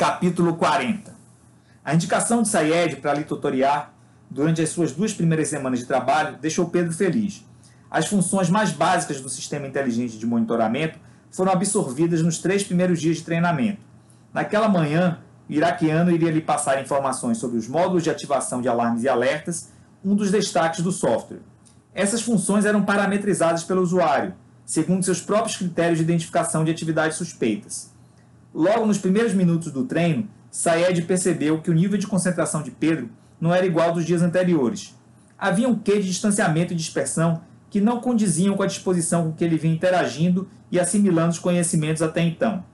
Capítulo 40 A indicação de Sayed para lhe tutoriar durante as suas duas primeiras semanas de trabalho deixou Pedro feliz. As funções mais básicas do sistema inteligente de monitoramento foram absorvidas nos três primeiros dias de treinamento. Naquela manhã, o iraquiano iria lhe passar informações sobre os módulos de ativação de alarmes e alertas, um dos destaques do software. Essas funções eram parametrizadas pelo usuário, segundo seus próprios critérios de identificação de atividades suspeitas. Logo nos primeiros minutos do treino, Sayed percebeu que o nível de concentração de Pedro não era igual dos dias anteriores. Havia um quê de distanciamento e dispersão que não condiziam com a disposição com que ele vinha interagindo e assimilando os conhecimentos até então.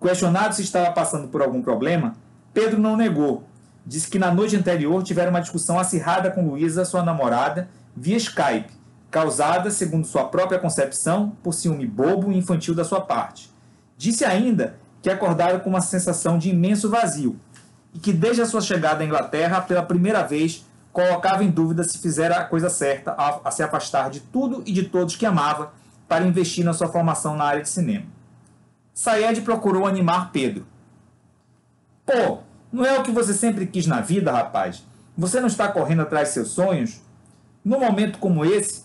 Questionado se estava passando por algum problema, Pedro não negou. Disse que na noite anterior tiveram uma discussão acirrada com Luísa, sua namorada, via Skype, causada, segundo sua própria concepção, por ciúme bobo e infantil da sua parte. Disse ainda que acordaram com uma sensação de imenso vazio e que desde a sua chegada à Inglaterra, pela primeira vez, colocava em dúvida se fizera a coisa certa a, a se afastar de tudo e de todos que amava para investir na sua formação na área de cinema. Sayed procurou animar Pedro. Pô, não é o que você sempre quis na vida, rapaz? Você não está correndo atrás de seus sonhos? Num momento como esse,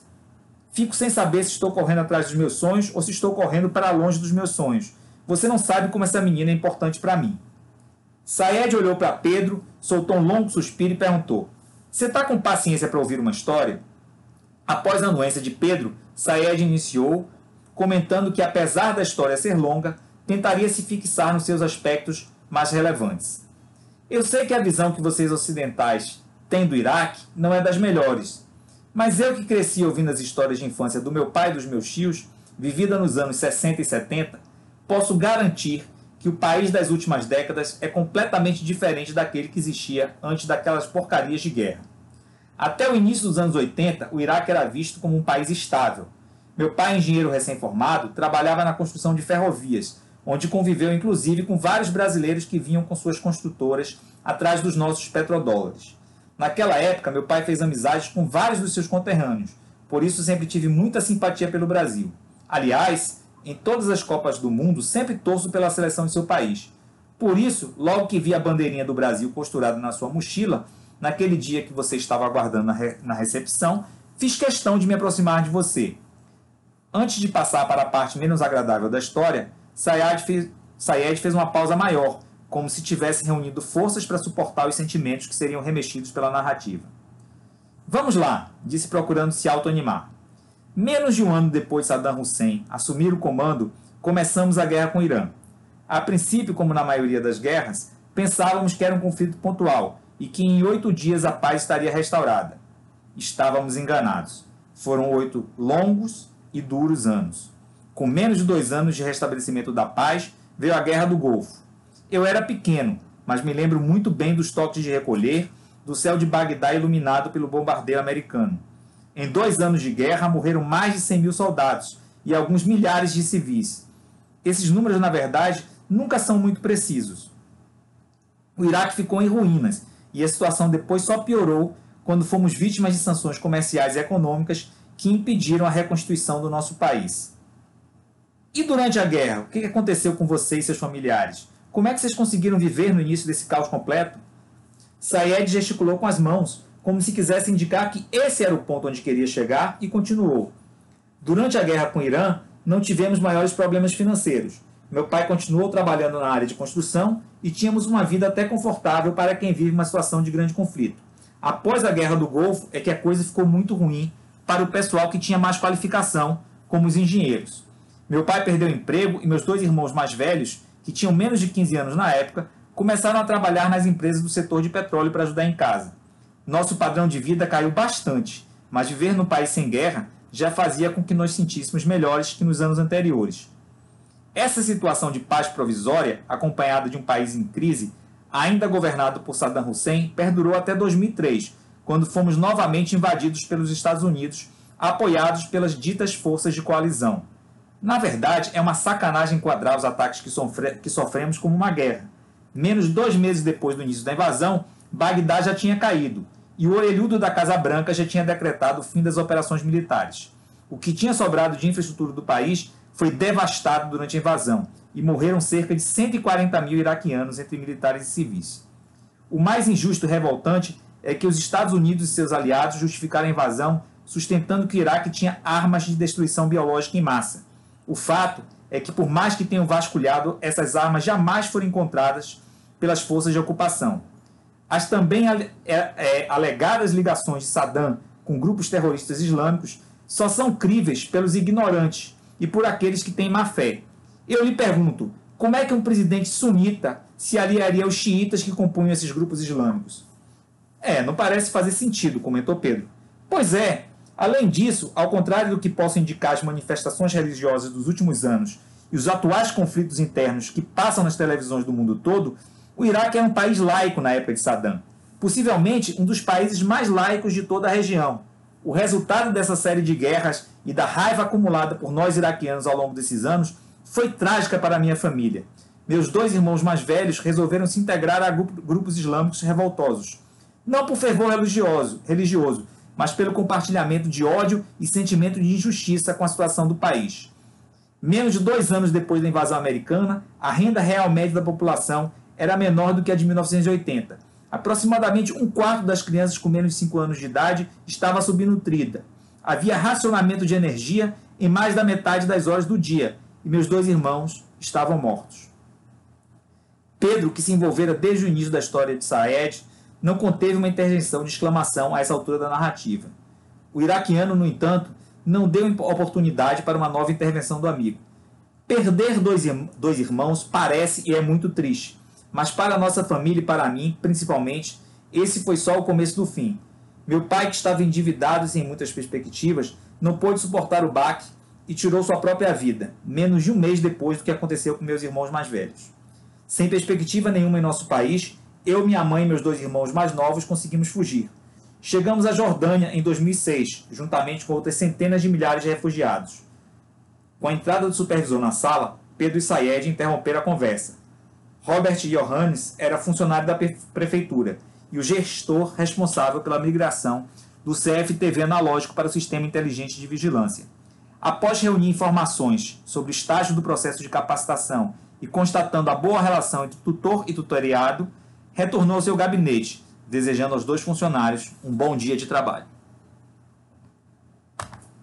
fico sem saber se estou correndo atrás dos meus sonhos ou se estou correndo para longe dos meus sonhos. Você não sabe como essa menina é importante para mim. Saed olhou para Pedro, soltou um longo suspiro e perguntou: Você está com paciência para ouvir uma história? Após a anuência de Pedro, Saed iniciou, comentando que, apesar da história ser longa, tentaria se fixar nos seus aspectos mais relevantes. Eu sei que a visão que vocês ocidentais têm do Iraque não é das melhores, mas eu que cresci ouvindo as histórias de infância do meu pai e dos meus tios, vivida nos anos 60 e 70, posso garantir que o país das últimas décadas é completamente diferente daquele que existia antes daquelas porcarias de guerra. Até o início dos anos 80, o Iraque era visto como um país estável. Meu pai, engenheiro recém-formado, trabalhava na construção de ferrovias, onde conviveu inclusive com vários brasileiros que vinham com suas construtoras atrás dos nossos petrodólares. Naquela época, meu pai fez amizades com vários dos seus conterrâneos, por isso sempre tive muita simpatia pelo Brasil. Aliás, em todas as Copas do Mundo, sempre torço pela seleção de seu país. Por isso, logo que vi a bandeirinha do Brasil costurada na sua mochila, naquele dia que você estava aguardando na, re na recepção, fiz questão de me aproximar de você. Antes de passar para a parte menos agradável da história, Sayed fez, Sayed fez uma pausa maior, como se tivesse reunido forças para suportar os sentimentos que seriam remexidos pela narrativa. Vamos lá, disse procurando se autoanimar. Menos de um ano depois de Saddam Hussein assumir o comando, começamos a guerra com o Irã. A princípio, como na maioria das guerras, pensávamos que era um conflito pontual e que em oito dias a paz estaria restaurada. Estávamos enganados. Foram oito longos e duros anos. Com menos de dois anos de restabelecimento da paz, veio a Guerra do Golfo. Eu era pequeno, mas me lembro muito bem dos toques de recolher, do céu de Bagdá iluminado pelo bombardeio americano. Em dois anos de guerra, morreram mais de 100 mil soldados e alguns milhares de civis. Esses números, na verdade, nunca são muito precisos. O Iraque ficou em ruínas e a situação depois só piorou quando fomos vítimas de sanções comerciais e econômicas que impediram a reconstituição do nosso país. E durante a guerra, o que aconteceu com vocês e seus familiares? Como é que vocês conseguiram viver no início desse caos completo? Sayed gesticulou com as mãos, como se quisesse indicar que esse era o ponto onde queria chegar e continuou. Durante a guerra com o Irã, não tivemos maiores problemas financeiros. Meu pai continuou trabalhando na área de construção e tínhamos uma vida até confortável para quem vive uma situação de grande conflito. Após a guerra do Golfo é que a coisa ficou muito ruim para o pessoal que tinha mais qualificação, como os engenheiros. Meu pai perdeu o emprego e meus dois irmãos mais velhos, que tinham menos de 15 anos na época, começaram a trabalhar nas empresas do setor de petróleo para ajudar em casa nosso padrão de vida caiu bastante, mas viver num país sem guerra já fazia com que nos sentíssemos melhores que nos anos anteriores. Essa situação de paz provisória, acompanhada de um país em crise, ainda governado por Saddam Hussein, perdurou até 2003, quando fomos novamente invadidos pelos Estados Unidos, apoiados pelas ditas forças de coalizão. Na verdade, é uma sacanagem enquadrar os ataques que, sofre que sofremos como uma guerra. Menos dois meses depois do início da invasão, Bagdá já tinha caído e o orelhudo da Casa Branca já tinha decretado o fim das operações militares. O que tinha sobrado de infraestrutura do país foi devastado durante a invasão e morreram cerca de 140 mil iraquianos entre militares e civis. O mais injusto e revoltante é que os Estados Unidos e seus aliados justificaram a invasão sustentando que o Iraque tinha armas de destruição biológica em massa. O fato é que, por mais que tenham vasculhado, essas armas jamais foram encontradas pelas forças de ocupação. As também é, é, alegadas ligações de Saddam com grupos terroristas islâmicos só são críveis pelos ignorantes e por aqueles que têm má fé. Eu lhe pergunto, como é que um presidente sunita se aliaria aos xiitas que compunham esses grupos islâmicos? É, não parece fazer sentido, comentou Pedro. Pois é. Além disso, ao contrário do que possam indicar as manifestações religiosas dos últimos anos e os atuais conflitos internos que passam nas televisões do mundo todo, o Iraque era um país laico na época de Saddam, possivelmente um dos países mais laicos de toda a região. O resultado dessa série de guerras e da raiva acumulada por nós iraquianos ao longo desses anos foi trágica para a minha família. Meus dois irmãos mais velhos resolveram se integrar a grupos islâmicos revoltosos não por fervor religioso, religioso, mas pelo compartilhamento de ódio e sentimento de injustiça com a situação do país. Menos de dois anos depois da invasão americana, a renda real média da população era menor do que a de 1980. Aproximadamente um quarto das crianças com menos de 5 anos de idade estava subnutrida. Havia racionamento de energia em mais da metade das horas do dia e meus dois irmãos estavam mortos. Pedro, que se envolvera desde o início da história de Saed, não conteve uma interjeição de exclamação a essa altura da narrativa. O iraquiano, no entanto, não deu oportunidade para uma nova intervenção do amigo. Perder dois, dois irmãos parece e é muito triste, mas para nossa família e para mim, principalmente, esse foi só o começo do fim. Meu pai, que estava endividado sem muitas perspectivas, não pôde suportar o baque e tirou sua própria vida, menos de um mês depois do que aconteceu com meus irmãos mais velhos. Sem perspectiva nenhuma em nosso país, eu, minha mãe e meus dois irmãos mais novos conseguimos fugir. Chegamos à Jordânia em 2006, juntamente com outras centenas de milhares de refugiados. Com a entrada do supervisor na sala, Pedro e Sayed interromperam a conversa. Robert Johannes era funcionário da prefeitura e o gestor responsável pela migração do CFTV analógico para o Sistema Inteligente de Vigilância. Após reunir informações sobre o estágio do processo de capacitação e constatando a boa relação entre tutor e tutoriado, retornou ao seu gabinete, desejando aos dois funcionários um bom dia de trabalho.